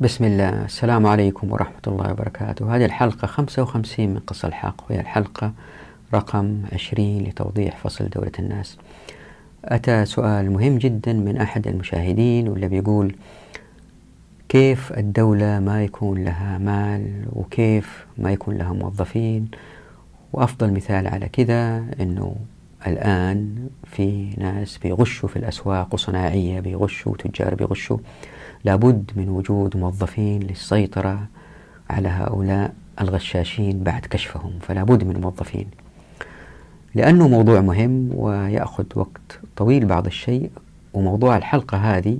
بسم الله. السلام عليكم ورحمة الله وبركاته. هذه الحلقة 55 من قصة الحق وهي الحلقة رقم 20 لتوضيح فصل دولة الناس. أتى سؤال مهم جدا من أحد المشاهدين واللي بيقول كيف الدولة ما يكون لها مال وكيف ما يكون لها موظفين؟ وأفضل مثال على كذا أنه الآن في ناس بيغشوا في الأسواق وصناعية بيغشوا وتجار بيغشوا. لابد من وجود موظفين للسيطرة على هؤلاء الغشاشين بعد كشفهم فلا بد من موظفين. لأنه موضوع مهم ويأخذ وقت طويل بعض الشيء وموضوع الحلقة هذه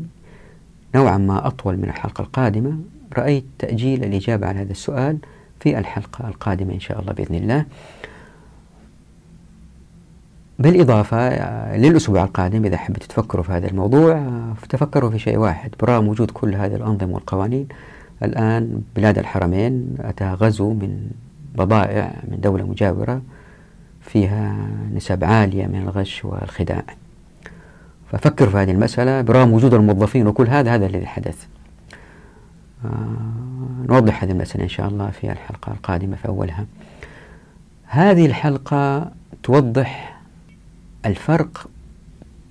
نوعا ما أطول من الحلقة القادمة. رأيت تأجيل الإجابة على هذا السؤال في الحلقة القادمة إن شاء الله بإذن الله. بالإضافة للأسبوع القادم إذا حبيت تفكروا في هذا الموضوع تفكروا في شيء واحد. برغم وجود كل هذه الأنظمة والقوانين الآن بلاد الحرمين أتى غزو من بضائع من دولة مجاورة فيها نسب عالية من الغش والخداع. ففكر في هذه المسألة. برغم وجود الموظفين وكل هذا هذا الذي حدث. آه نوضح هذه المسألة إن شاء الله في الحلقة القادمة في أولها. هذه الحلقة توضح الفرق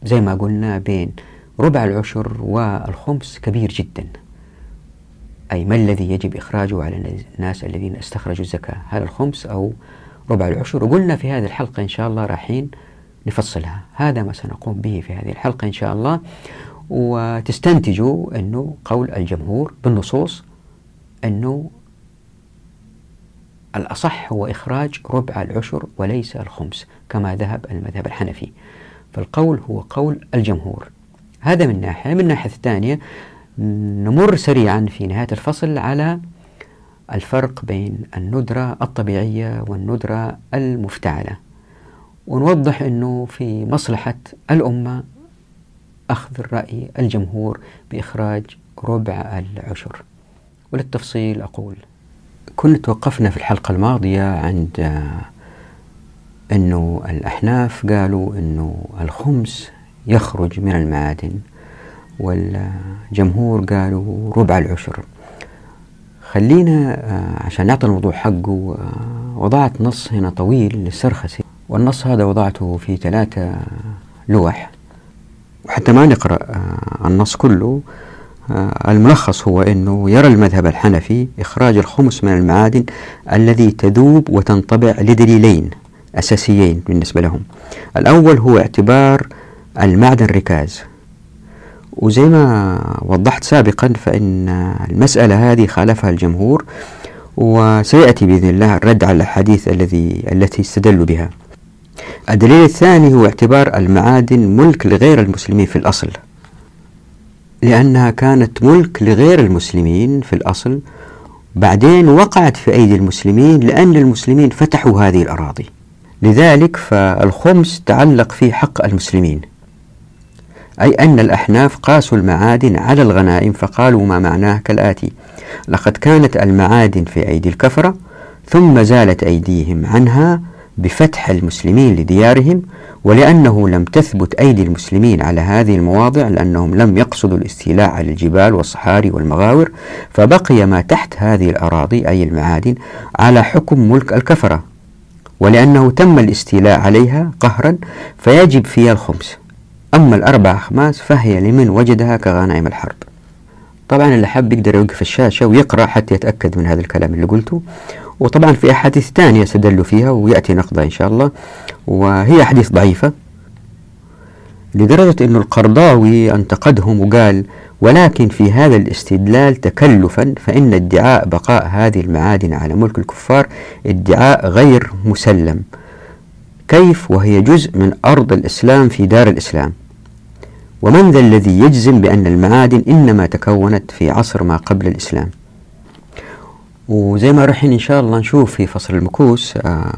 زي ما قلنا بين ربع العشر والخمس كبير جدا. أي ما الذي يجب إخراجه على الناس الذين استخرجوا الزكاة؟ هل الخمس أو ربع العشر. وقلنا في هذه الحلقة إن شاء الله رايحين نفصلها. هذا ما سنقوم به في هذه الحلقة إن شاء الله. وتستنتجوا أنه قول الجمهور بالنصوص أنه الأصح هو إخراج ربع العشر وليس الخمس كما ذهب المذهب الحنفي. فالقول هو قول الجمهور. هذا من ناحية. من الناحية الثانية نمر سريعا في نهاية الفصل على الفرق بين الندرة الطبيعية والندرة المفتعلة. ونوضح أنه في مصلحة الأمة أخذ الرأي الجمهور بإخراج ربع العشر. وللتفصيل أقول كنا توقفنا في الحلقة الماضية عند أنه الأحناف قالوا أنه الخمس يخرج من المعادن والجمهور قالوا ربع العشر. خلينا آه، عشان نعطي الموضوع حقه آه، وضعت نص هنا طويل للسرخسي والنص هذا وضعته في ثلاثة لوح. وحتى ما نقرأ آه، النص كله الملخص هو أنه يرى المذهب الحنفي إخراج الخمس من المعادن الذي تذوب وتنطبع لدليلين أساسيين بالنسبة لهم. الأول هو اعتبار المعدن ركاز. وزي ما وضحت سابقا فإن المسألة هذه خالفها الجمهور وسيأتي بإذن الله الرد على الحديث الذي التي استدلوا بها. الدليل الثاني هو اعتبار المعادن ملك لغير المسلمين في الأصل. لأنها كانت ملك لغير المسلمين في الأصل. بعدين وقعت في أيدي المسلمين لأن المسلمين فتحوا هذه الأراضي. لذلك فالخمس تعلق في حق المسلمين أي أن الأحناف قاسوا المعادن على الغنائم فقالوا ما معناه كالآتي. لقد كانت المعادن في أيدي الكفرة ثم زالت أيديهم عنها بفتح المسلمين لديارهم ولأنه لم تثبت أيدي المسلمين على هذه المواضع لأنهم لم يقصدوا الاستيلاء على الجبال والصحاري والمغاور فبقي ما تحت هذه الأراضي أي المعادن على حكم ملك الكفرة. ولأنه تم الاستيلاء عليها قهرا فيجب فيها الخمس. أما الأربع أخماس فهي لمن وجدها كغنائم الحرب. طبعا اللي حب يقدر يوقف الشاشة ويقرأ حتى يتأكد من هذا الكلام اللي قلته. وطبعا في أحاديث ثانية استدلوا فيها ويأتي نقضها إن شاء الله وهي أحاديث ضعيفة لدرجة أن القرضاوي أنتقدهم وقال ولكن في هذا الاستدلال تكلفا فإن ادعاء بقاء هذه المعادن على ملك الكفار ادعاء غير مسلم كيف؟ وهي جزء من أرض الإسلام في دار الإسلام. ومن ذا الذي يجزم بأن المعادن إنما تكونت في عصر ما قبل الإسلام؟ وزي ما رايحين إن شاء الله نشوف في فصل المكوس آه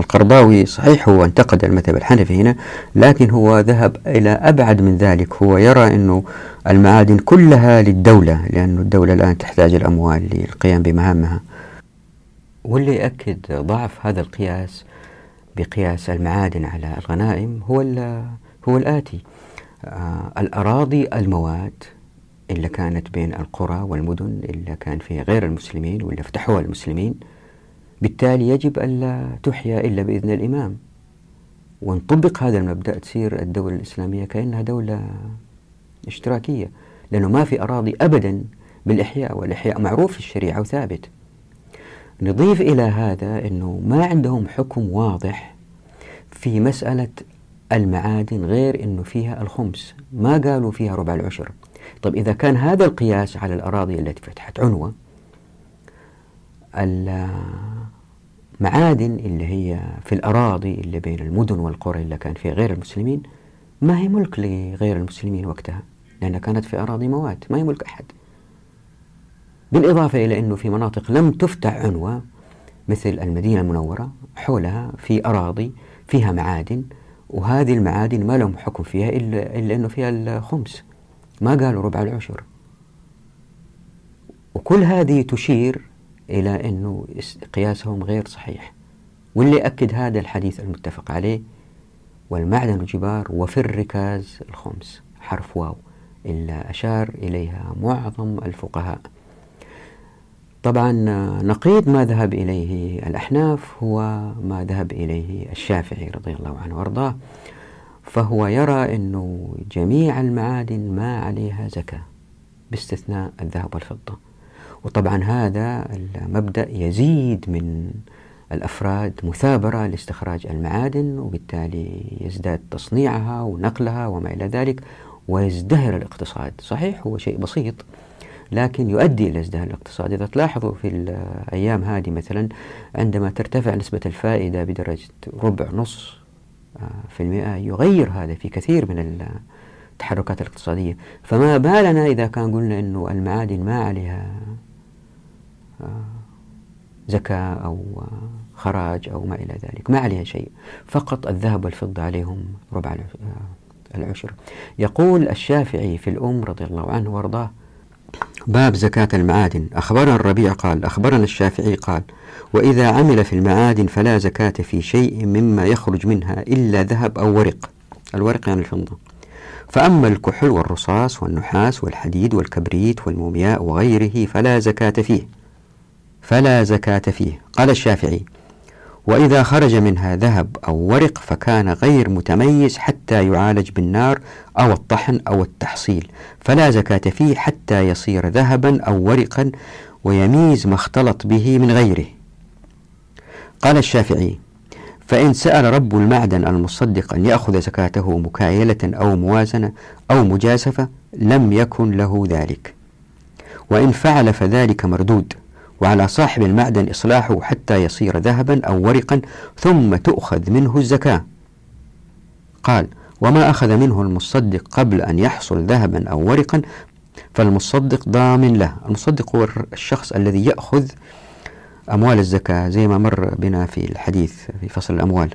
القرضاوي صحيح هو انتقد المذهب الحنفي هنا لكن هو ذهب إلى أبعد من ذلك هو يرى أنه المعادن كلها للدولة لأن الدولة الآن تحتاج الأموال للقيام بمهامها. واللي يأكد ضعف هذا القياس بقياس المعادن على الغنائم هو هو الآتي آه الأراضي المواد. إلا كانت بين القرى والمدن إلا كان فيها غير المسلمين ولا فتحوها المسلمين. بالتالي يجب ألا تحيا إلا بإذن الإمام. ونطبق هذا المبدأ تصير الدولة الإسلامية كأنها دولة اشتراكية لأنه ما في أراضي أبدا بالإحياء والإحياء معروف في الشريعة وثابت. نضيف إلى هذا أنه ما عندهم حكم واضح في مسألة المعادن غير أنه فيها الخمس. ما قالوا فيها ربع العشر. طيب إذا كان هذا القياس على الأراضي التي فتحت عنوة المعادن اللي هي في الأراضي اللي بين المدن والقرى اللي كان فيها غير المسلمين ما هي ملك لغير المسلمين وقتها؟ لأنها كانت في أراضي موات ما هي ملك أحد. بالإضافة إلى أنه في مناطق لم تفتح عنوة مثل المدينة المنورة حولها في أراضي فيها معادن وهذه المعادن ما لهم حكم فيها إلا, إلا أنه فيها الخمس. ما قالوا ربع العشر. وكل هذه تشير إلى أنه قياسهم غير صحيح. واللي أكد هذا الحديث المتفق عليه والمعدن الجبار وفي الركاز الخمس حرف واو إلا أشار إليها معظم الفقهاء. طبعا نقيض ما ذهب إليه الأحناف هو ما ذهب إليه الشافعي رضي الله عنه وأرضاه. فهو يرى أنه جميع المعادن ما عليها زكاة باستثناء الذهب والفضة. وطبعا هذا المبدأ يزيد من الأفراد مثابرة لاستخراج المعادن وبالتالي يزداد تصنيعها ونقلها وما إلى ذلك ويزدهر الاقتصاد. صحيح هو شيء بسيط لكن يؤدي إلى ازدهار الاقتصاد. إذا تلاحظوا في الأيام هذه مثلا عندما ترتفع نسبة الفائدة بدرجة ربع نص في المئة يغير هذا في كثير من التحركات الاقتصادية. فما بالنا إذا كان قلنا أنه المعادن ما عليها آه، زكاة أو آه، خراج أو ما إلى ذلك ما عليها شيء. فقط الذهب والفضة عليهم ربع العشر. يقول الشافعي في الأم رضي الله عنه وأرضاه باب زكاة المعادن. أخبرنا الربيع قال أخبرنا الشافعي قال وإذا عمل في المعادن فلا زكاة في شيء مما يخرج منها إلا ذهب أو ورق. الورق يعني الفضة. فأما الكحل والرصاص والنحاس والحديد والكبريت والمومياء وغيره فلا زكاة فيه. فلا زكاة فيه. قال الشافعي وإذا خرج منها ذهب أو ورق فكان غير متميز حتى يعالج بالنار أو الطحن أو التحصيل فلا زكاة فيه حتى يصير ذهبا أو ورقا ويميز ما اختلط به من غيره. قال الشافعي فإن سأل رب المعدن المصدق أن يأخذ زكاته مكايلة أو موازنة أو مجاسفة لم يكن له ذلك وإن فعل فذلك مردود. وعلى صاحب المعدن إصلاحه حتى يصير ذهبا أو ورقا ثم تؤخذ منه الزكاة. قال وما أخذ منه المصدق قبل أن يحصل ذهبا أو ورقا فالمصدق ضامن له. المصدق هو الشخص الذي يأخذ أموال الزكاة زي ما مر بنا في الحديث في فصل الأموال.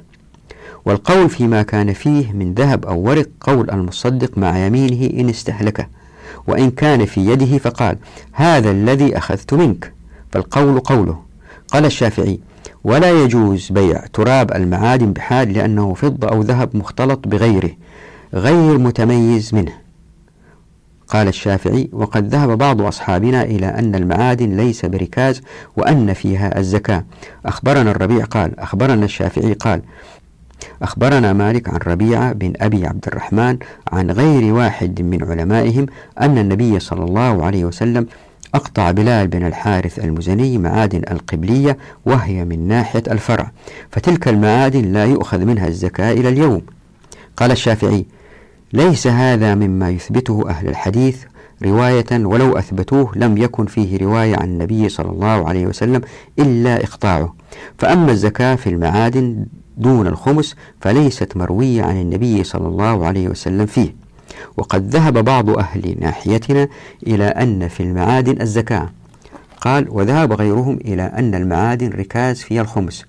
والقول فيما كان فيه من ذهب أو ورق قول المصدق مع يمينه إن استهلكه وإن كان في يده فقال هذا الذي أخذت منك. فالقول قوله. قال الشافعي ولا يجوز بيع تراب المعادن بحال لأنه فضة أو ذهب مختلط بغيره غير متميز منه. قال الشافعي وقد ذهب بعض أصحابنا إلى أن المعادن ليس بركاز وأن فيها الزكاة. أخبرنا الربيع قال أخبرنا الشافعي قال أخبرنا مالك عن ربيعة بن أبي عبد الرحمن عن غير واحد من علمائهم أن النبي صلى الله عليه وسلم أقطع بلال بن الحارث المزني معادن القبلية وهي من ناحية الفرع فتلك المعادن لا يؤخذ منها الزكاة إلى اليوم. قال الشافعي ليس هذا مما يثبته أهل الحديث رواية ولو أثبتوه لم يكن فيه رواية عن النبي صلى الله عليه وسلم إلا إقطاعه. فأما الزكاة في المعادن دون الخمس فليست مروية عن النبي صلى الله عليه وسلم فيه. وقد ذهب بعض أهل ناحيتنا إلى أن في المعادن الزكاة. قال وذهب غيرهم إلى أن المعادن ركاز فيها الخمس.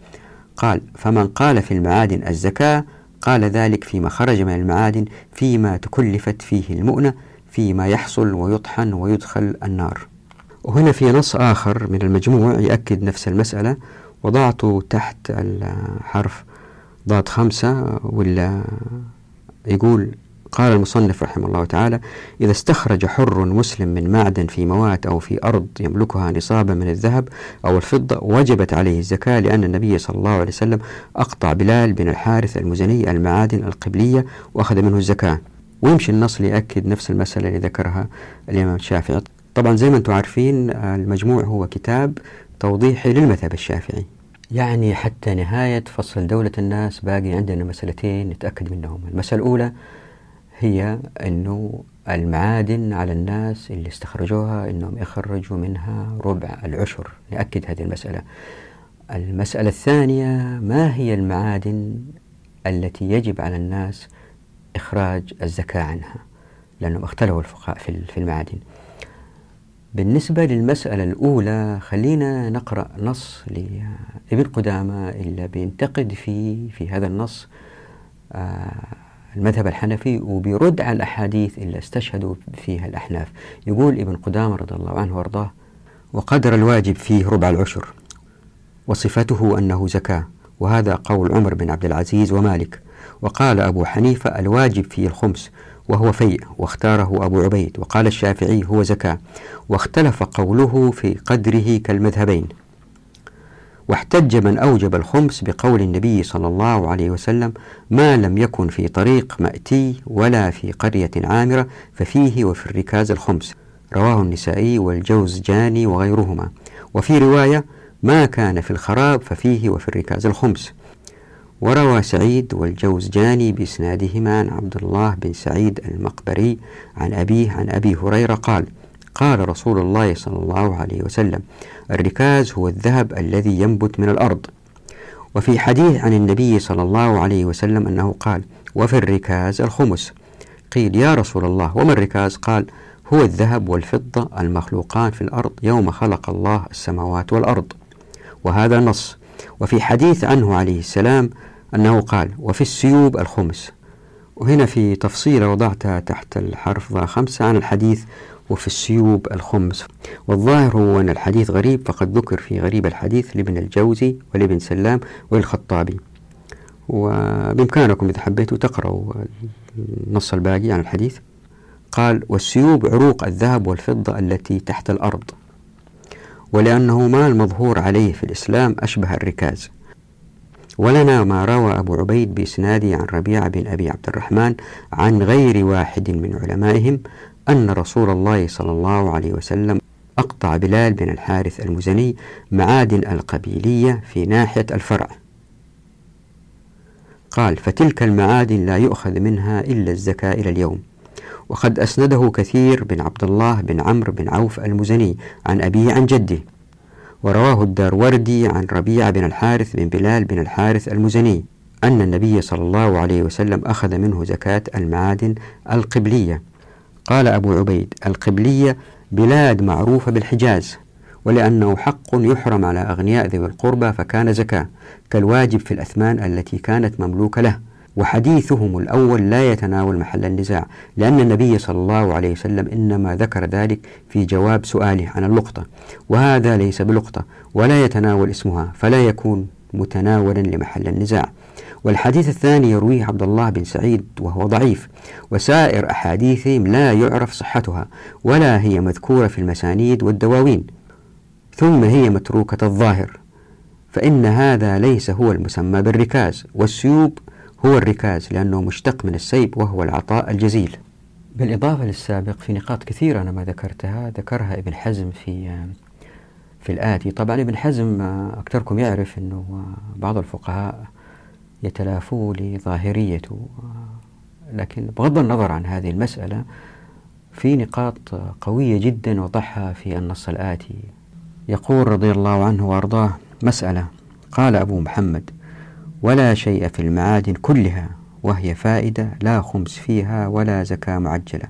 قال فمن قال في المعادن الزكاة قال ذلك فيما خرج من المعادن فيما تكلفت فيه المؤنة فيما يحصل ويطحن ويدخل النار. وهنا في نص آخر من المجموع يأكد نفس المسألة وضعته تحت الحرف ضاد خمسة ولا يقول قال المصنف رحمه الله تعالى إذا استخرج حر مسلم من معدن في موات أو في أرض يملكها نصابا من الذهب أو الفضة وجبت عليه الزكاة لأن النبي صلى الله عليه وسلم أقطع بلال بن الحارث المزني المعادن القبلية وأخذ منه الزكاة. ويمشي النص ليأكد نفس المسألة اللي ذكرها الإمام الشافعي. طبعا زي ما أنتم عارفين المجموع هو كتاب توضيحي للمذهب الشافعي. يعني حتى نهاية فصل دولة الناس باقي عندنا مسألتين نتأكد منهم. المسألة الأولى هي أنه المعادن على الناس اللي استخرجوها أنهم يخرجوا منها ربع العشر. نأكد هذه المسألة. المسألة الثانية ما هي المعادن التي يجب على الناس إخراج الزكاة عنها؟ لأنهم اختلفوا الفقهاء في المعادن. بالنسبة للمسألة الأولى خلينا نقرأ نص لابن قدامة اللي بينتقد في في هذا النص. آه المذهب الحنفي وبيرد على الأحاديث اللي استشهدوا فيها الأحناف. يقول ابن قدامة رضي الله عنه وأرضاه وقدر الواجب فيه ربع العشر وصفته أنه زكاة وهذا قول عمر بن عبد العزيز ومالك. وقال أبو حنيفة الواجب فيه الخمس وهو فيء واختاره أبو عبيد. وقال الشافعي هو زكاة. واختلف قوله في قدره كالمذهبين. واحتج من أوجب الخمس بقول النبي صلى الله عليه وسلم ما لم يكن في طريق مأتي ولا في قرية عامرة ففيه وفي الركاز الخمس. رواه النسائي والجوزجاني وغيرهما. وفي رواية ما كان في الخراب ففيه وفي الركاز الخمس. وروى سعيد والجوزجاني بإسنادهما عن عبد الله بن سعيد المقبري عن أبيه عن أبي هريرة قال قال رسول الله صلى الله عليه وسلم الركاز هو الذهب الذي ينبت من الأرض. وفي حديث عن النبي صلى الله عليه وسلم أنه قال وفي الركاز الخمس. قيل يا رسول الله وما الركاز؟ قال هو الذهب والفضة المخلوقان في الأرض يوم خلق الله السماوات والأرض. وهذا نص. وفي حديث عنه عليه السلام أنه قال وفي السيوب الخمس. وهنا في تفصيلة وضعتها تحت الحرف خمسة عن الحديث وفي السيوب الخمس. والظاهر هو أن الحديث غريب فقد ذكر في غريب الحديث لابن الجوزي ولابن سلام وللخطابي. وبإمكانكم إذا حبيتوا تقرأوا النص الباقي عن الحديث. قال والسيوب عروق الذهب والفضة التي تحت الأرض ولأنه ما المظهور عليه في الإسلام أشبه الركاز. ولنا ما روى أبو عبيد بإسناده عن ربيعة بن أبي عبد الرحمن عن غير واحد من علمائهم أن رسول الله صلى الله عليه وسلم أقطع بلال بن الحارث المزني معادن القبيلية في ناحية الفرع. قال فتلك المعادن لا يؤخذ منها إلا الزكاة إلى اليوم. وقد أسنده كثير بن عبد الله بن عمرو بن عوف المزني عن أبيه عن جده. ورواه الدار وردي عن ربيع بن الحارث بن بلال بن الحارث المزني أن النبي صلى الله عليه وسلم أخذ منه زكاة المعادن القبلية. قال أبو عبيد القبلية بلاد معروفة بالحجاز ولأنه حق يحرم على أغنياء ذوي القربى فكان زكاة كالواجب في الأثمان التي كانت مملوكة له. وحديثهم الأول لا يتناول محل النزاع لأن النبي صلى الله عليه وسلم إنما ذكر ذلك في جواب سؤاله عن اللقطة. وهذا ليس بلقطة ولا يتناول اسمها فلا يكون متناولا لمحل النزاع. والحديث الثاني يرويه عبد الله بن سعيد وهو ضعيف. وسائر أحاديثهم لا يعرف صحتها ولا هي مذكورة في المسانيد والدواوين ثم هي متروكة الظاهر. فإن هذا ليس هو المسمى بالركاز والسيوب هو الركاز لأنه مشتق من السيب وهو العطاء الجزيل. بالإضافة للسابق في نقاط كثيرة أنا ما ذكرتها ذكرها ابن حزم في في الآتي. طبعا ابن حزم أكثركم يعرف أنه بعض الفقهاء يتلافوا لظاهريته. لكن بغض النظر عن هذه المسألة في نقاط قوية جدا وضعها في النص الآتي. يقول رضي الله عنه وأرضاه مسألة. قال أبو محمد ولا شيء في المعادن كلها وهي فائدة لا خمس فيها ولا زكاة معجلة.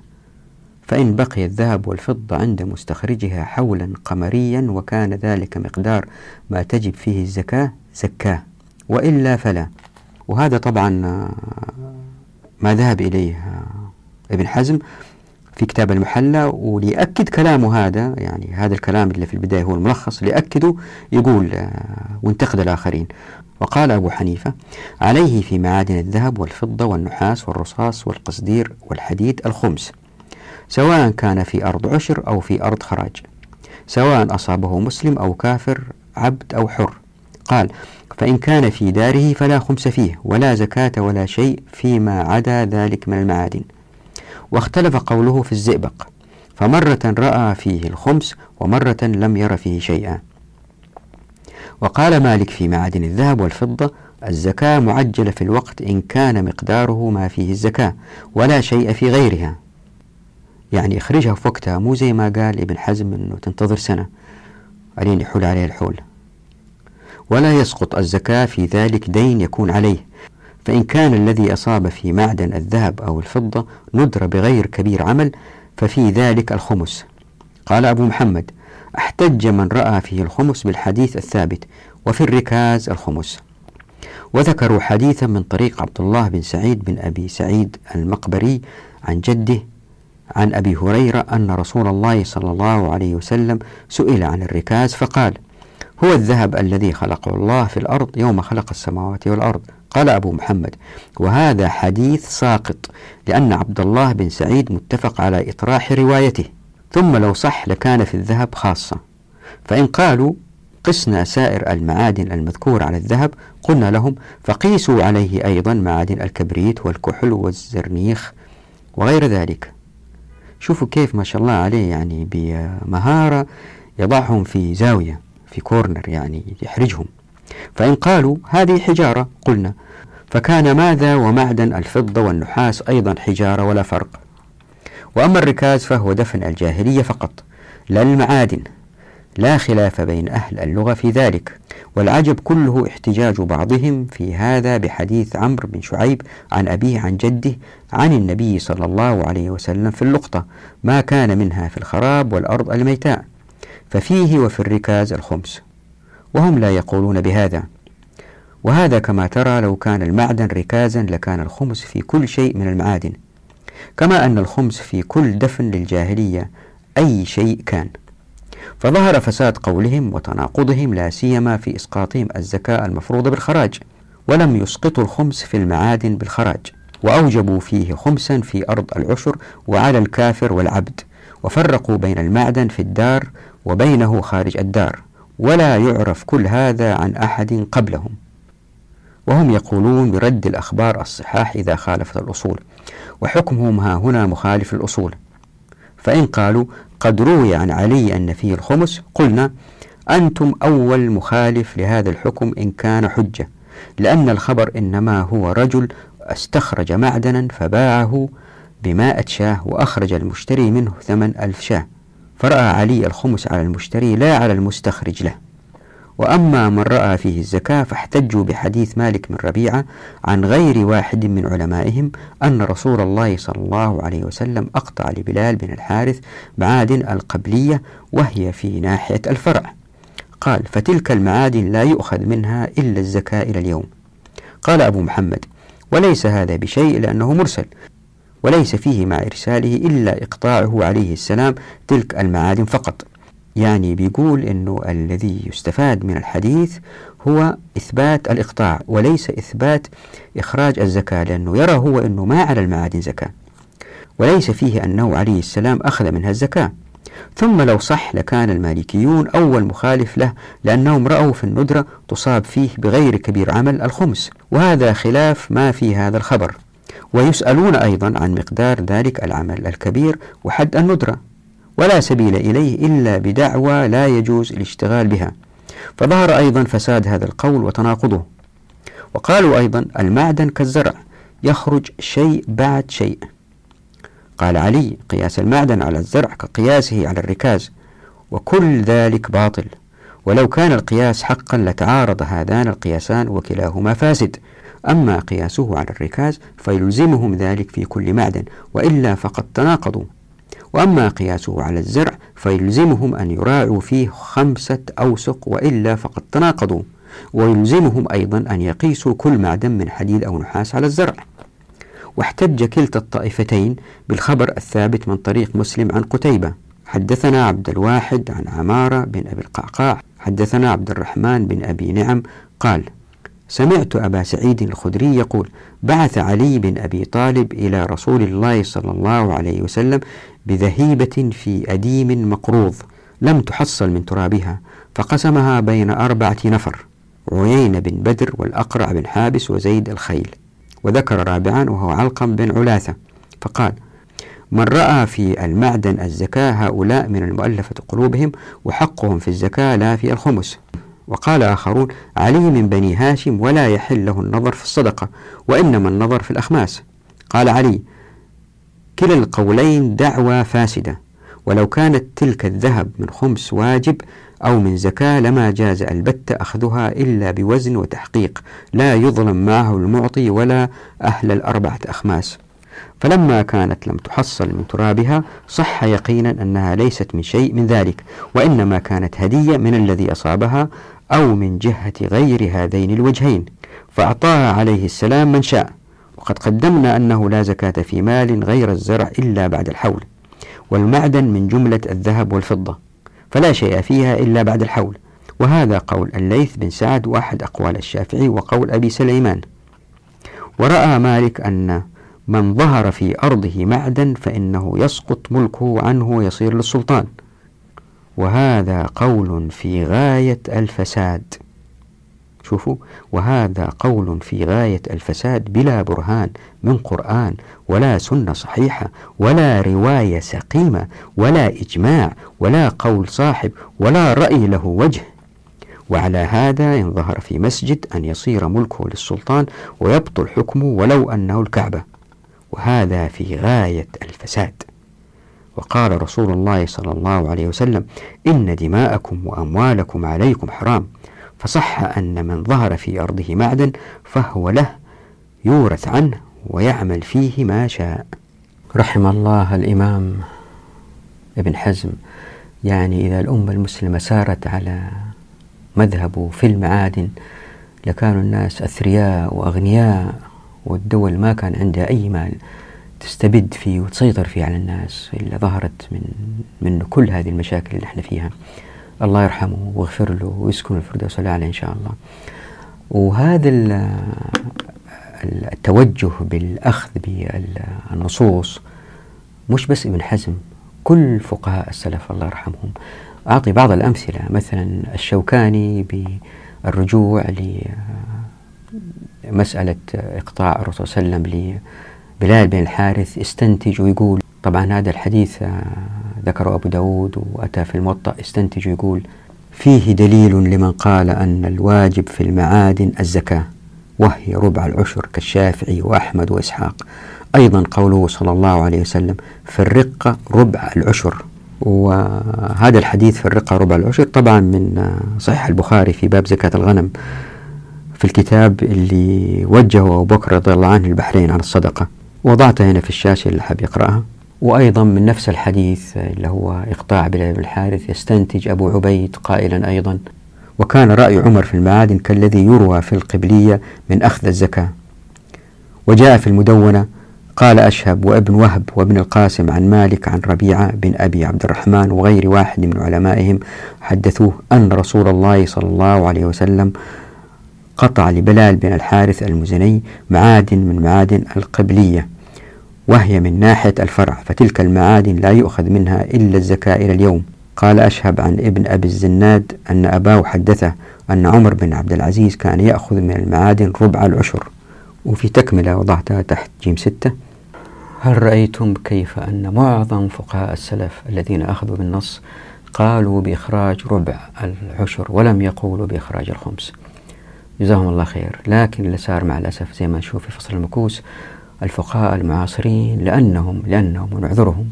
فإن بقي الذهب والفضة عند مستخرجها حولا قمريا وكان ذلك مقدار ما تجب فيه الزكاة زكاة وإلا فلا. وهذا طبعا ما ذهب إليه ابن حزم في كتاب المحلى وليأكد كلامه هذا يعني هذا الكلام اللي في البداية هو الملخص ليأكده يقول وانتقد الآخرين. وقال أبو حنيفة عليه في معادن الذهب والفضة والنحاس والرصاص والقصدير والحديد الخمس سواء كان في أرض عشر أو في أرض خراج سواء أصابه مسلم أو كافر عبد أو حر قال فإن كان في داره فلا خمس فيه ولا زكاة ولا شيء فيما عدا ذلك من المعادن. واختلف قوله في الزئبق فمرة رأى فيه الخمس ومرة لم ير فيه شيئا. وقال مالك في معادن الذهب والفضة الزكاة معجلة في الوقت إن كان مقداره ما فيه الزكاة ولا شيء في غيرها. يعني اخرجها في وقتها مو زي ما قال ابن حزم إنه تنتظر سنة. علين يحول عليه الحول. ولا يسقط الزكاة في ذلك دين يكون عليه. فإن كان الذي أصاب في معدن الذهب أو الفضة ندر بغير كبير عمل ففي ذلك الخمس. قال أبو محمد احتج من رأى فيه الخمس بالحديث الثابت وفي الركاز الخمس. وذكروا حديثا من طريق عبد الله بن سعيد بن أبي سعيد المقبري عن جده عن أبي هريرة أن رسول الله صلى الله عليه وسلم سئل عن الركاز فقال هو الذهب الذي خلقه الله في الأرض يوم خلق السماوات والأرض. قال أبو محمد وهذا حديث ساقط لأن عبد الله بن سعيد متفق على إطراح روايته. ثم لو صح لكان في الذهب خاصة. فإن قالوا قسنا سائر المعادن المذكورة على الذهب قلنا لهم فقيسوا عليه أيضا معادن الكبريت والكحل والزرنيخ وغير ذلك. شوفوا كيف ما شاء الله عليه يعني بمهارة يضعهم في زاوية. في كورنر يعني يحرجهم. فإن قالوا هذه حجارة قلنا فكان ماذا ومعدن الفضة والنحاس أيضا حجارة ولا فرق. وأما الركاز فهو دفن الجاهلية فقط لا المعادن لا خلاف بين أهل اللغة في ذلك. والعجب كله احتجاج بعضهم في هذا بحديث عمرو بن شعيب عن أبيه عن جده عن النبي صلى الله عليه وسلم في اللقطة ما كان منها في الخراب والأرض الميتاء. ففيه وفي الركاز الخمس. وهم لا يقولون بهذا. وهذا كما ترى لو كان المعدن ركازا لكان الخمس في كل شيء من المعادن. كما أن الخمس في كل دفن للجاهلية أي شيء كان. فظهر فساد قولهم وتناقضهم لا سيما في إسقاطهم الزكاة المفروضة بالخراج ولم يسقطوا الخمس في المعادن بالخراج وأوجبوا فيه خمسا في أرض العشر وعلى الكافر والعبد وفرقوا بين المعدن في الدار وبينه خارج الدار ولا يعرف كل هذا عن أحد قبلهم. وهم يقولون برد الأخبار الصحاح إذا خالفت الأصول وحكمهم ها هنا مخالف الأصول فإن قالوا قد روي عن علي أن فيه الخمس قلنا أنتم أول مخالف لهذا الحكم إن كان حجة لأن الخبر إنما هو رجل استخرج معدنا فباعه بمائة شاه وأخرج المشتري منه ثمن ألف شاه. فرأى علي الخمس على المشتري لا على المستخرج له. وأما من رأى فيه الزكاة فاحتجوا بحديث مالك بن ربيعة عن غير واحد من علمائهم أن رسول الله صلى الله عليه وسلم أقطع لبلال بن الحارث معادن القبلية وهي في ناحية الفرع. قال فتلك المعادن لا يؤخذ منها إلا الزكاة إلى اليوم قال أبو محمد وليس هذا بشيء لأنه مرسل. وليس فيه مع إرساله إلا إقطاعه عليه السلام تلك المعادن فقط. يعني بيقول أنه الذي يستفاد من الحديث هو إثبات الإقطاع وليس إثبات إخراج الزكاة لأنه يرى هو أنه ما على المعادن زكاة. وليس فيه أنه عليه السلام أخذ منها الزكاة. ثم لو صح لكان المالكيون أول مخالف له لأنهم رأوا في الندرة تصاب فيه بغير كبير عمل الخمس. وهذا خلاف ما في هذا الخبر. ويسألون أيضا عن مقدار ذلك العمل الكبير وحد الندرة ولا سبيل إليه إلا بدعوى لا يجوز الاشتغال بها. فظهر أيضا فساد هذا القول وتناقضه. وقالوا أيضا المعدن كالزرع يخرج شيء بعد شيء. قال علي قياس المعدن على الزرع كقياسه على الركاز وكل ذلك باطل. ولو كان القياس حقا لتعارض هذان القياسان وكلاهما فاسد. أما قياسه على الركاز فيلزمهم ذلك في كل معدن وإلا فقد تناقضوا. وأما قياسه على الزرع فيلزمهم أن يراعوا فيه خمسة أوسق وإلا فقد تناقضوا. ويلزمهم أيضا أن يقيسوا كل معدن من حديد أو نحاس على الزرع. واحتج كلتا الطائفتين بالخبر الثابت من طريق مسلم عن قتيبة. حدثنا عبد الواحد عن عمارة بن أبي القعقاع. حدثنا عبد الرحمن بن أبي نعم قال سمعت أبا سعيد الخدري يقول بعث علي بن أبي طالب إلى رسول الله صلى الله عليه وسلم بذهيبة في أديم مقروض لم تحصل من ترابها فقسمها بين أربعة نفر عيين بن بدر والأقرع بن حابس وزيد الخيل وذكر رابعا وهو علقم بن علاثة فقال من رأى في المعدن الزكاة هؤلاء من المؤلفة قلوبهم وحقهم في الزكاة لا في الخمس. وقال آخرون علي من بني هاشم ولا يحل له النظر في الصدقة وإنما النظر في الأخماس. قال علي كلا القولين دعوى فاسدة ولو كانت تلك الذهب من خمس واجب أو من زكاة لما جاز البتة أخذها إلا بوزن وتحقيق لا يظلم معه المعطي ولا أهل الأربعة أخماس. فلما كانت لم تحصل من ترابها صح يقينا أنها ليست من شيء من ذلك وإنما كانت هدية من الذي أصابها أو من جهة غير هذين الوجهين فأعطاها عليه السلام من شاء. وقد قدمنا أنه لا زكاة في مال غير الزرع إلا بعد الحول والمعدن من جملة الذهب والفضة فلا شيء فيها إلا بعد الحول. وهذا قول الليث بن سعد وأحد أقوال الشافعي وقول أبي سليمان. ورأى مالك أن من ظهر في أرضه معدن فإنه يسقط ملكه عنه ويصير للسلطان. وهذا قول في غاية الفساد. شوفوا وهذا قول في غاية الفساد بلا برهان من قرآن ولا سنة صحيحة ولا رواية سقيمة ولا إجماع ولا قول صاحب ولا رأي له وجه. وعلى هذا إن ظهر في مسجد أن يصير ملكه للسلطان ويبطل حكمه ولو أنه الكعبة. وهذا في غاية الفساد. وقال رسول الله صلى الله عليه وسلم إن دماءكم وأموالكم عليكم حرام فصح أن من ظهر في أرضه معدن فهو له يورث عنه ويعمل فيه ما شاء. رحم الله الإمام ابن حزم. يعني إذا الأمة المسلمة سارت على مذهبه في المعادن لكانوا الناس أثرياء وأغنياء والدول ما كان عندها أي مال. تستبد فيه وتسيطر فيه على الناس إلا ظهرت من من كل هذه المشاكل اللي إحنا فيها. الله يرحمه ويغفر له ويسكن الفردوس الأعلى إن شاء الله. وهذا التوجه بالأخذ بالنصوص مش بس ابن حزم كل فقهاء السلف الله يرحمهم. أعطي بعض الأمثلة مثلا الشوكاني بالرجوع لمسألة إقطاع الرسول صلى الله عليه وسلم لبلال بن الحارث استنتج ويقول طبعا هذا الحديث ذكره أبو داود وأتى في الموطأ استنتج ويقول فيه دليل لمن قال أن الواجب في المعادن الزكاة وهي ربع العشر كالشافعي وأحمد وإسحاق. أيضا قوله صلى الله عليه وسلم في الرقة ربع العشر. وهذا الحديث في الرقة ربع العشر طبعا من صحيح البخاري في باب زكاة الغنم في الكتاب اللي وجهه أبو بكر رضي الله عنه البحرين عن الصدقة. وضعتها هنا في الشاشة اللي حاب يقرأها. وأيضا من نفس الحديث اللي هو إقطاع بلال بن الحارث يستنتج أبو عبيد قائلا أيضا وكان رأي عمر في المعادن كالذي يروى في القبلية من أخذ الزكاة. وجاء في المدونة قال أشهب وابن وهب وابن القاسم عن مالك عن ربيعة بن أبي عبد الرحمن وغير واحد من علمائهم حدثوه أن رسول الله صلى الله عليه وسلم قطع لبلال بن الحارث المزني معادن من معادن القبلية. وهي من ناحية الفرع فتلك المعادن لا يؤخذ منها إلا الزكاة إلى اليوم. قال أشهب عن ابن أبي الزناد أن أباه حدثه أن عمر بن عبد العزيز كان يأخذ من المعادن ربع العشر. وفي تكملة وضعتها تحت جيم ستة. هل رأيتم كيف أن معظم فقهاء السلف الذين أخذوا بالنص قالوا بإخراج ربع العشر ولم يقولوا بإخراج الخمس؟ جزاهم الله خير. لكن اللي صار مع الأسف زي ما نشوف في فصل المكوس الفقهاء المعاصرين لأنهم لأنهم ونعذرهم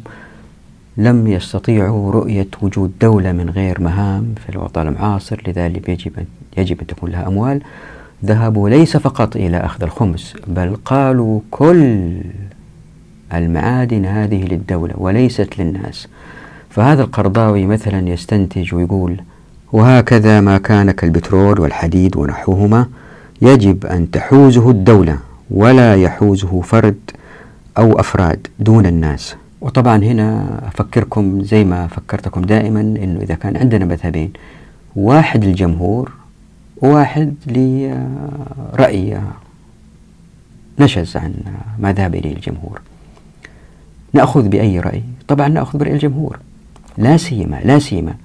لم يستطيعوا رؤية وجود دولة من غير مهام في الوطن المعاصر لذلك يجب أن يجب أن تكون لها أموال. ذهبوا ليس فقط إلى أخذ الخمس بل قالوا كل المعادن هذه للدولة وليست للناس. فهذا القرضاوي مثلا يستنتج ويقول وهكذا ما كان كالبترول والحديد ونحوهما يجب أن تحوزه الدولة ولا يحوزه فرد أو أفراد دون الناس. وطبعا هنا أفكركم زي ما فكرتكم دائما أنه إذا كان عندنا مذهبين واحد الجمهور وواحد لرأي نشز عن ما ذهب إليه الجمهور. نأخذ بأي رأي؟ طبعا نأخذ برأي الجمهور. لا سيما لا سيما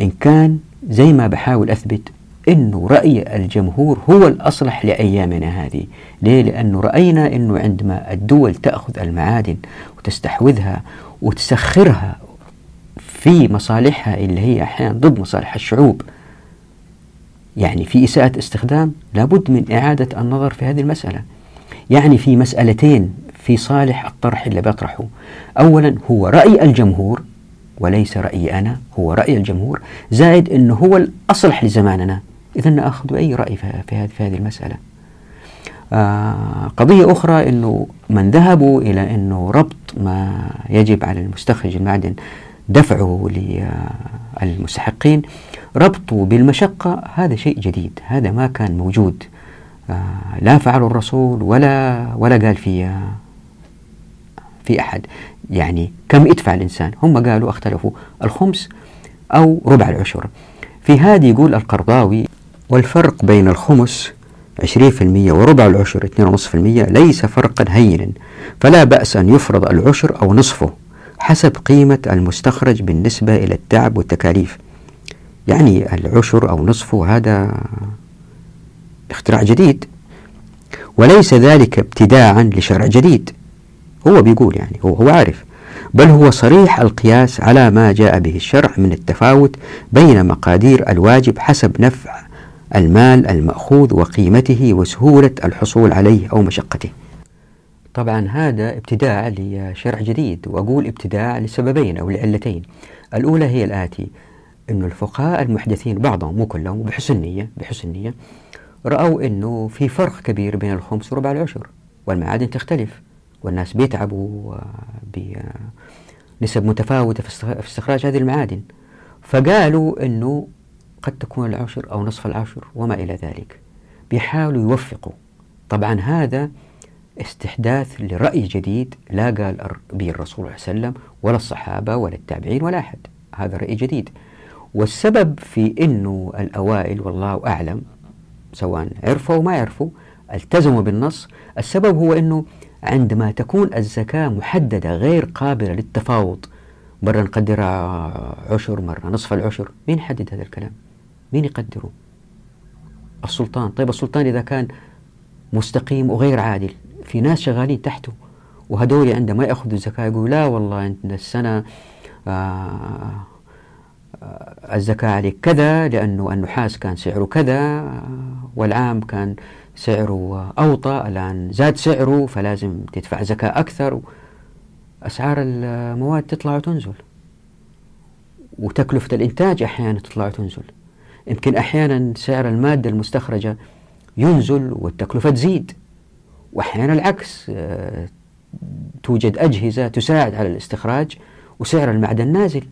إن كان زي ما بحاول أثبت أنه رأي الجمهور هو الأصلح لأيامنا هذه. ليه؟ لأنه رأينا أنه عندما الدول تأخذ المعادن وتستحوذها وتسخرها في مصالحها اللي هي أحيانا ضد مصالح الشعوب يعني في إساءة استخدام لابد من إعادة النظر في هذه المسألة. يعني في مسألتين في صالح الطرح اللي بطرحه. أولا هو رأي الجمهور وليس رأيي أنا هو رأي الجمهور زائد أنه هو الأصلح لزماننا. إذا نأخذ أي رأي في هذه في هذه المسألة. آه قضية أخرى أنه من ذهبوا إلى أنه ربط ما يجب على المستخرج المعدن دفعه للمستحقين ربطه بالمشقة هذا شيء جديد هذا ما كان موجود. آه لا فعله الرسول ولا ولا قال في في أحد. يعني كم يدفع الإنسان؟ هم قالوا اختلفوا الخمس أو ربع العشر. في هذه يقول القرضاوي والفرق بين الخمس 20% وربع العشر 2.5% ليس فرقا هينا فلا بأس أن يفرض العشر أو نصفه حسب قيمة المستخرج بالنسبة إلى التعب والتكاليف. يعني العشر أو نصفه هذا اختراع جديد. وليس ذلك ابتداعا لشرع جديد. هو بيقول يعني هو, هو عارف. بل هو صريح القياس على ما جاء به الشرع من التفاوت بين مقادير الواجب حسب نفع المال المأخوذ وقيمته وسهولة الحصول عليه أو مشقته. طبعا هذا ابتداع لشرع جديد وأقول ابتداع لسببين أو لعلتين. الأولى هي الآتي أن الفقهاء المحدثين بعضهم مو كلهم بحسن نية بحسن نية رأوا أنه في فرق كبير بين الخمس وربع العشر والمعادن تختلف والناس بيتعبوا بنسب متفاوتة في استخراج هذه المعادن. فقالوا أنه قد تكون العشر أو نصف العشر وما إلى ذلك. بيحاولوا يوفقوا طبعا هذا استحداث لرأي جديد لا قال به الرسول صلى الله عليه وسلم ولا الصحابة ولا التابعين ولا أحد. هذا رأي جديد. والسبب في أنه الأوائل والله أعلم سواء عرفوا أو ما عرفوا التزموا بالنص السبب هو أنه عندما تكون الزكاة محددة غير قابلة للتفاوض مرة نقدرها عشر مرة نصف العشر مين يحدد هذا الكلام؟ مين يقدره؟ السلطان. طيب السلطان إذا كان مستقيم وغير عادل في ناس شغالين تحته وهدول عندما يأخذوا الزكاة يقولوا لا والله أنت السنة آه الزكاة عليك كذا لأنه النحاس كان سعره كذا والعام كان سعره أوطى الآن زاد سعره فلازم تدفع زكاة أكثر. أسعار المواد تطلع وتنزل وتكلفة الإنتاج أحيانا تطلع وتنزل. يمكن أحيانا سعر المادة المستخرجة ينزل والتكلفة تزيد. وأحيانا العكس آه، توجد أجهزة تساعد على الاستخراج وسعر المعدن نازل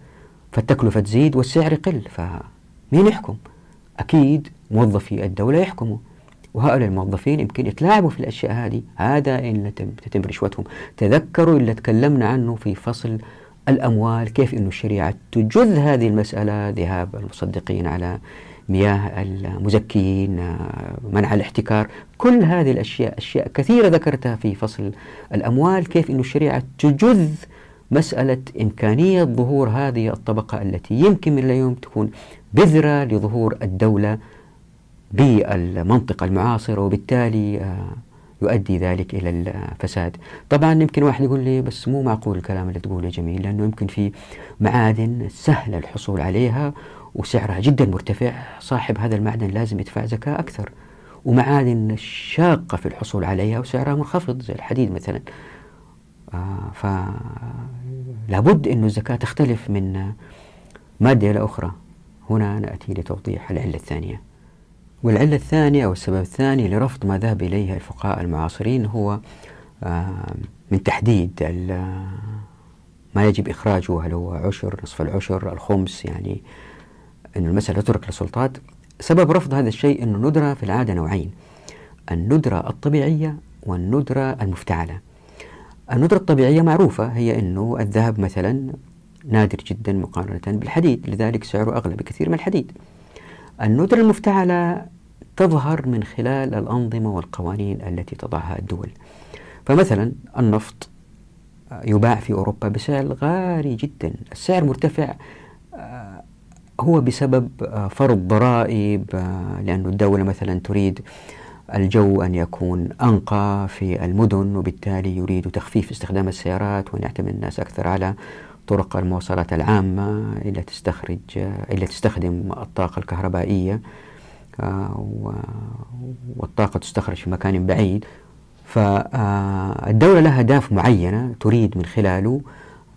فالتكلفة تزيد والسعر يقل. فمين يحكم؟ أكيد موظفي الدولة يحكموا وهؤلاء الموظفين يمكن يتلاعبوا في الأشياء هذه. هذا إن تتم رشوتهم. تذكروا اللي تكلمنا عنه في فصل الأموال كيف أن الشريعة تجذ هذه المسألة؟ ذهاب المصدقين على مياه المزكين منع الاحتكار كل هذه الأشياء أشياء كثيرة ذكرتها في فصل الأموال كيف أن الشريعة تجذ مسألة إمكانية ظهور هذه الطبقة التي يمكن من اليوم تكون بذرة لظهور الدولة بالمنطقة المعاصرة وبالتالي آه، يؤدي ذلك إلى الفساد. طبعا يمكن واحد يقول لي بس مو معقول الكلام اللي تقوله جميل لأنه يمكن في معادن سهل الحصول عليها وسعرها جدا مرتفع صاحب هذا المعدن لازم يدفع زكاة أكثر ومعادن شاقة في الحصول عليها وسعرها منخفض زي الحديد مثلا. آه فلابد أن الزكاة تختلف من مادة إلى أخرى. هنا نأتي لتوضيح العلة الثانية. والعلة الثانية أو السبب الثاني لرفض ما ذهب إليه الفقهاء المعاصرين هو آه، من تحديد ما يجب إخراجه هل هو عشر نصف العشر الخمس يعني أن المسألة تترك للسلطات. سبب رفض هذا الشيء أن الندرة في العادة نوعين الندرة الطبيعية والندرة المفتعلة. الندرة الطبيعية معروفة هي أنه الذهب مثلا نادر جدا مقارنة بالحديد لذلك سعره أغلى بكثير من الحديد. الندرة المفتعلة تظهر من خلال الأنظمة والقوانين التي تضعها الدول. فمثلا النفط يباع في أوروبا بسعر غالي جدا. السعر مرتفع آه، هو بسبب آه، فرض ضرائب آه، لأن الدولة مثلا تريد الجو أن يكون أنقى في المدن وبالتالي يريد تخفيف استخدام السيارات وأن يعتمد الناس أكثر على طرق المواصلات العامة إلا تستخرج إلا تستخدم الطاقة الكهربائية والطاقة تستخرج في مكان بعيد. فالدولة لها أهداف معينة تريد من خلاله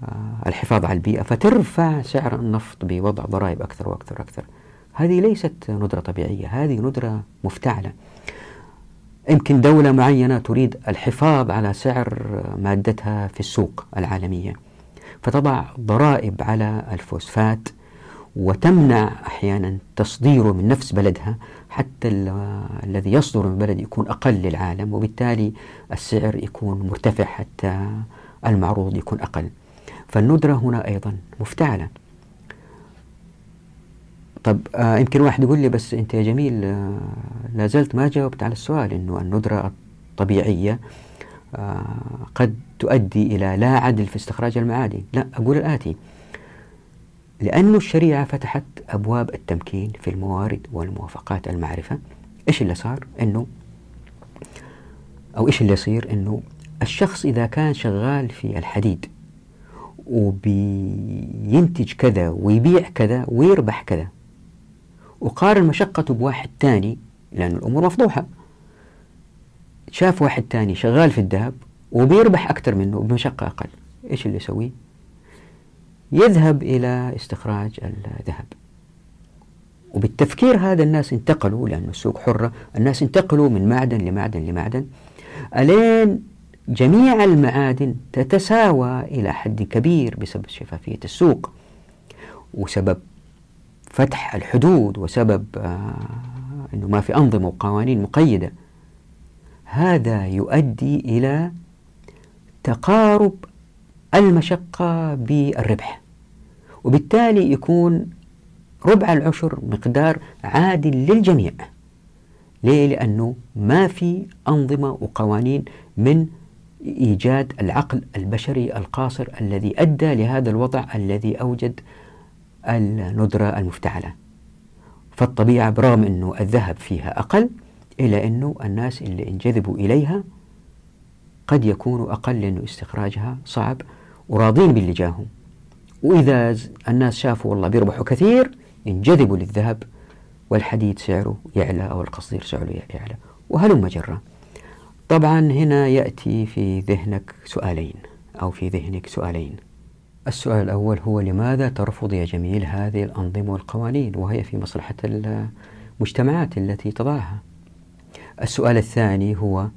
آه، الحفاظ على البيئة فترفع سعر النفط بوضع ضرائب أكثر وأكثر وأكثر. هذه ليست ندرة طبيعية هذه ندرة مفتعلة. يمكن دولة معينة تريد الحفاظ على سعر مادتها في السوق العالمية. فتضع ضرائب على الفوسفات وتمنع أحيانا تصديره من نفس بلدها حتى الذي يصدر من بلد يكون أقل للعالم وبالتالي السعر يكون مرتفع حتى المعروض يكون أقل. فالندرة هنا أيضا مفتعلة. طب آه يمكن واحد يقول لي بس أنت يا جميل آه لا زلت ما جاوبت على السؤال أنه الندرة الطبيعية آه قد تؤدي إلى لا عدل في استخراج المعادن. لا أقول الآتي لأن الشريعة فتحت أبواب التمكين في الموارد والموافقات المعرفة إيش اللي صار؟ إنه أو إيش اللي يصير؟ إنه الشخص إذا كان شغال في الحديد وبينتج كذا ويبيع كذا ويربح كذا وقارن مشقته بواحد تاني لأن الأمور مفضوحة. شاف واحد تاني شغال في الذهب وبيربح أكثر منه بمشقة أقل. إيش اللي يسويه يذهب إلى استخراج الذهب. وبالتفكير هذا الناس انتقلوا لأن السوق حرة الناس انتقلوا من معدن لمعدن لمعدن ألين جميع المعادن تتساوى إلى حد كبير بسبب شفافية السوق. وسبب فتح الحدود وسبب آه أنه ما في أنظمة وقوانين مقيدة. هذا يؤدي إلى تقارب المشقة بالربح. وبالتالي يكون ربع العشر مقدار عادل للجميع. ليه؟ لأنه ما في أنظمة وقوانين من إيجاد العقل البشري القاصر الذي أدى لهذا الوضع الذي أوجد الندرة المفتعلة. فالطبيعة برغم أنه الذهب فيها أقل إلا أنه الناس اللي انجذبوا إليها قد يكونوا أقل لأنه استخراجها صعب وراضين باللي جاهم. وإذا الناس شافوا والله بيربحوا كثير ينجذبوا للذهب والحديد سعره يعلى أو القصدير سعره يعلى وهلم جرا طبعا هنا يأتي في ذهنك سؤالين أو في ذهنك سؤالين. السؤال الأول هو لماذا ترفض يا جميل هذه الأنظمة والقوانين وهي في مصلحة المجتمعات التي تضعها؟ السؤال الثاني هو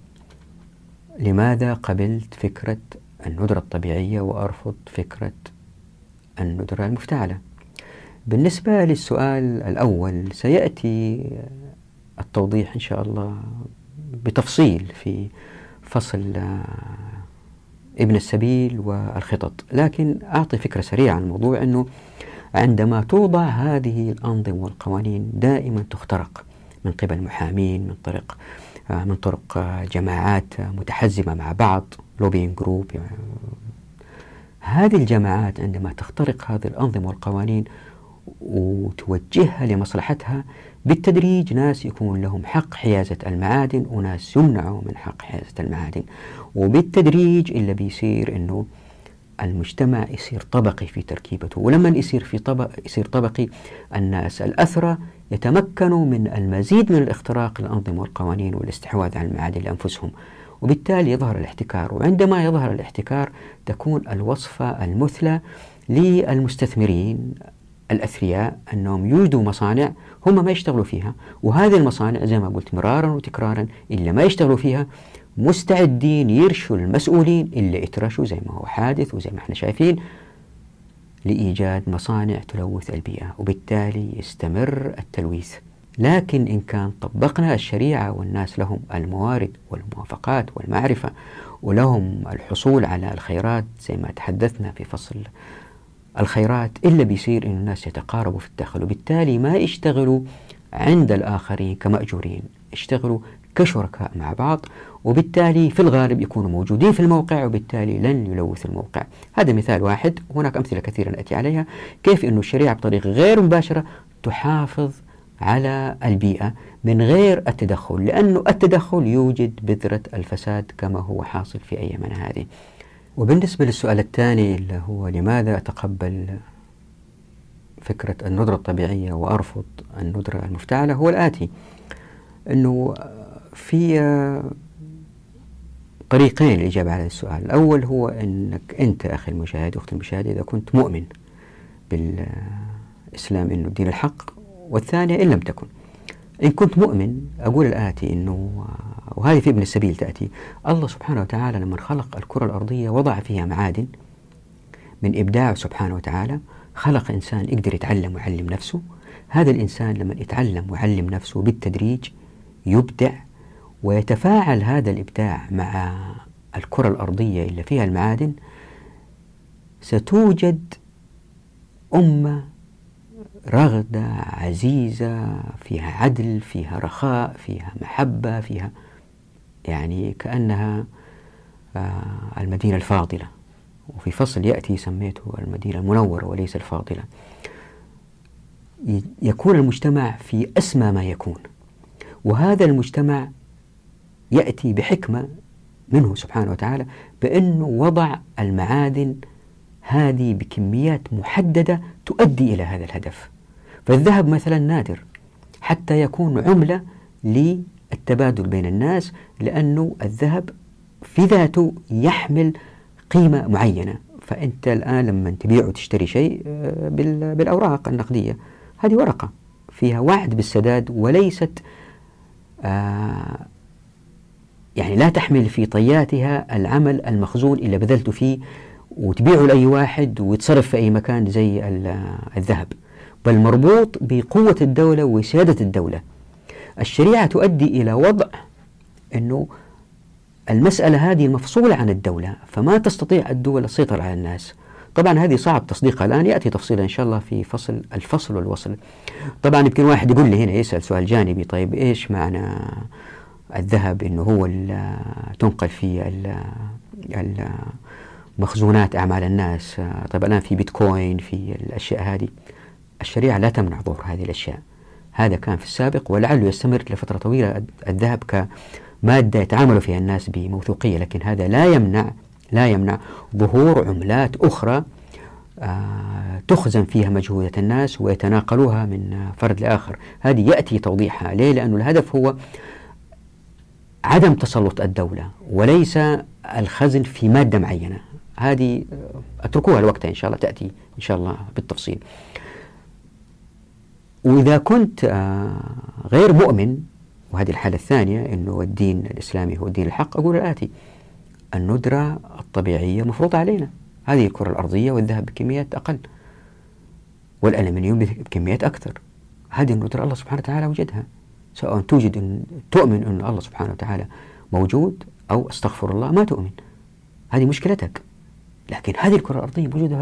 لماذا قبلت فكرة الندرة الطبيعية وأرفض فكرة الندرة المفتعلة؟ بالنسبة للسؤال الأول سيأتي التوضيح إن شاء الله بتفصيل في فصل ابن السبيل والخطط. لكن أعطي فكرة سريعة عن الموضوع أنه عندما توضع هذه الأنظمة والقوانين دائما تخترق من قبل محامين من طرق من طرق جماعات متحزمة مع بعض لوبين جروب يعني هذه الجماعات عندما تخترق هذه الأنظمة والقوانين وتوجهها لمصلحتها بالتدريج ناس يكون لهم حق حيازة المعادن وناس يمنعوا من حق حيازة المعادن. وبالتدريج اللي بيصير إنه المجتمع يصير طبقي في تركيبته. ولما يصير في طبق يصير طبقي الناس الأثرى يتمكنوا من المزيد من الاختراق للأنظمة والقوانين والاستحواذ على المعادن لأنفسهم. وبالتالي يظهر الاحتكار. وعندما يظهر الاحتكار تكون الوصفة المثلى للمستثمرين الأثرياء أنهم يوجدوا مصانع هم ما يشتغلوا فيها وهذه المصانع زي ما قلت مرارا وتكرارا إلا ما يشتغلوا فيها مستعدين يرشوا المسؤولين اللي اترشوا زي ما هو حادث وزي ما إحنا شايفين لإيجاد مصانع تلوث البيئة وبالتالي يستمر التلويث. لكن إن كان طبقنا الشريعة والناس لهم الموارد والموافقات والمعرفة ولهم الحصول على الخيرات زي ما تحدثنا في فصل الخيرات إلا بيصير إن الناس يتقاربوا في الدخل وبالتالي ما يشتغلوا عند الآخرين كمأجورين اشتغلوا كشركاء مع بعض وبالتالي في الغالب يكونوا موجودين في الموقع وبالتالي لن يلوث الموقع. هذا مثال واحد هناك أمثلة كثيرة نأتي عليها كيف أن الشريعة بطريقة غير مباشرة تحافظ على البيئة من غير التدخل لأنه التدخل يوجد بذرة الفساد كما هو حاصل في أيامنا هذه وبالنسبة للسؤال الثاني اللي هو لماذا أتقبل فكرة الندرة الطبيعية وأرفض الندرة المفتعلة هو الآتي أنه في طريقين للإجابة على السؤال. الأول هو أنك أنت أخي المشاهد أختي المشاهد إذا كنت مؤمن بالإسلام أنه الدين الحق والثانية إن لم تكن. إن كنت مؤمن أقول الآتي أنه وهذه في ابن السبيل تأتي. الله سبحانه وتعالى لما خلق الكرة الأرضية وضع فيها معادن. من إبداعه سبحانه وتعالى خلق إنسان يقدر يتعلم ويعلم نفسه. هذا الإنسان لما يتعلم ويعلم نفسه بالتدريج يبدع ويتفاعل هذا الإبداع مع الكرة الأرضية اللي فيها المعادن ستوجد أمة رغدة عزيزة فيها عدل فيها رخاء فيها محبة فيها يعني كأنها آه، المدينة الفاضلة. وفي فصل يأتي سميته المدينة المنورة وليس الفاضلة. يكون المجتمع في أسمى ما يكون. وهذا المجتمع يأتي بحكمة منه سبحانه وتعالى بأنه وضع المعادن هذه بكميات محددة تؤدي إلى هذا الهدف. فالذهب مثلا نادر حتى يكون عملة للتبادل بين الناس لأنه الذهب في ذاته يحمل قيمة معينة. فأنت الآن لما تبيع وتشتري شيء آه، بالأوراق النقدية هذه ورقة فيها وعد بالسداد وليست آه يعني لا تحمل في طياتها العمل المخزون اللي بذلت فيه وتبيعه لأي واحد ويتصرف في أي مكان زي الذهب. بل مربوط بقوة الدولة وسيادة الدولة. الشريعة تؤدي إلى وضع أنه المسألة هذه مفصولة عن الدولة فما تستطيع الدول السيطرة على الناس. طبعا هذه صعب تصديقها الآن يأتي تفصيلا إن شاء الله في فصل الفصل والوصل. طبعا يمكن واحد يقول لي هنا يسأل سؤال جانبي طيب إيش معنى الذهب إنه هو تنقل فيه مخزونات أعمال الناس؟ طيب الآن في بيتكوين في الأشياء هذه. الشريعة لا تمنع ظهور هذه الأشياء. هذا كان في السابق ولعله يستمر لفترة طويلة. الذهب كمادة يتعامل فيها الناس بموثوقية لكن هذا لا يمنع لا يمنع ظهور عملات أخرى آه تخزن فيها مجهودة الناس ويتناقلوها من فرد لآخر. هذه يأتي توضيحها. ليه؟ لأن الهدف هو عدم تسلط الدولة وليس الخزن في مادة معينة. هذه آه، أتركوها الوقت إن شاء الله تأتي إن شاء الله بالتفصيل. وإذا كنت آه، غير مؤمن وهذه الحالة الثانية أنه الدين الإسلامي هو الدين الحق أقول الآتي الندرة الطبيعية مفروضة علينا. هذه الكرة الأرضية والذهب بكميات أقل والألمنيوم بكميات أكثر. هذه الندرة الله سبحانه وتعالى وجدها. سواء توجد إن تؤمن أن الله سبحانه وتعالى موجود أو أستغفر الله ما تؤمن. هذه مشكلتك. لكن هذه الكرة الأرضية موجودة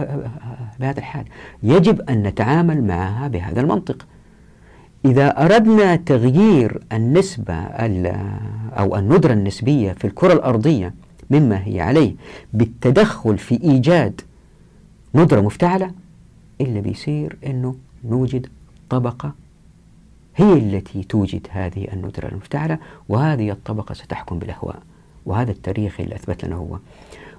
بهذا الحال. يجب أن نتعامل معها بهذا المنطق. إذا أردنا تغيير النسبة أو الندرة النسبية في الكرة الأرضية مما هي عليه بالتدخل في إيجاد ندرة مفتعلة إلا بيصير أنه نوجد طبقة هي التي توجد هذه الندرة المفتعلة وهذه الطبقة ستحكم بالأهواء. وهذا التاريخ اللي أثبت لنا هو.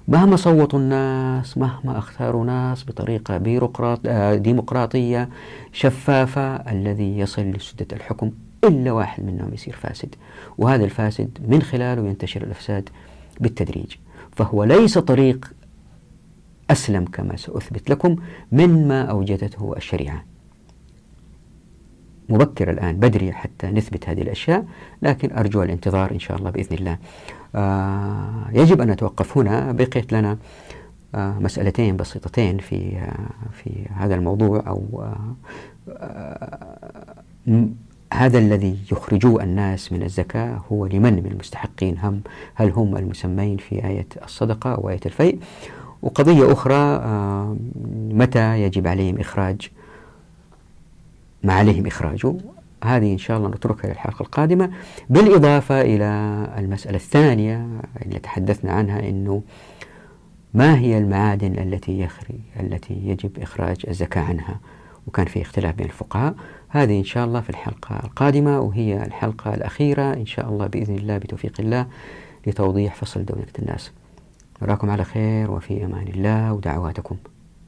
مهما صوتوا الناس مهما اختاروا ناس بطريقة بيروقراط آه، ديمقراطية شفافة الذي يصل لسدة الحكم إلا واحد منهم يصير فاسد. وهذا الفاسد من خلاله ينتشر الإفساد بالتدريج. فهو ليس طريق أسلم كما سأثبت لكم مما أوجدته الشريعة. مبكر الآن بدري حتى نثبت هذه الأشياء لكن أرجو الانتظار إن شاء الله بإذن الله. آه يجب أن نتوقف هنا. بقيت لنا آه مسألتين بسيطتين في آه في هذا الموضوع أو آه، آه، هذا الذي يخرجوه الناس من الزكاة هو لمن من المستحقين هم هل هم المسمين في آية الصدقة وآية الفيء؟ وقضية أخرى آه، متى يجب عليهم إخراج ما عليهم إخراجه هذه إن شاء الله نتركها للحلقة القادمة. بالإضافة إلى المسألة الثانية اللي تحدثنا عنها أنه ما هي المعادن التي يخري التي يجب إخراج الزكاة عنها؟ وكان في اختلاف بين الفقهاء. هذه إن شاء الله في الحلقة القادمة وهي الحلقة الأخيرة إن شاء الله بإذن الله بتوفيق الله لتوضيح فصل دولة الناس. نراكم على خير وفي أمان الله ودعواتكم.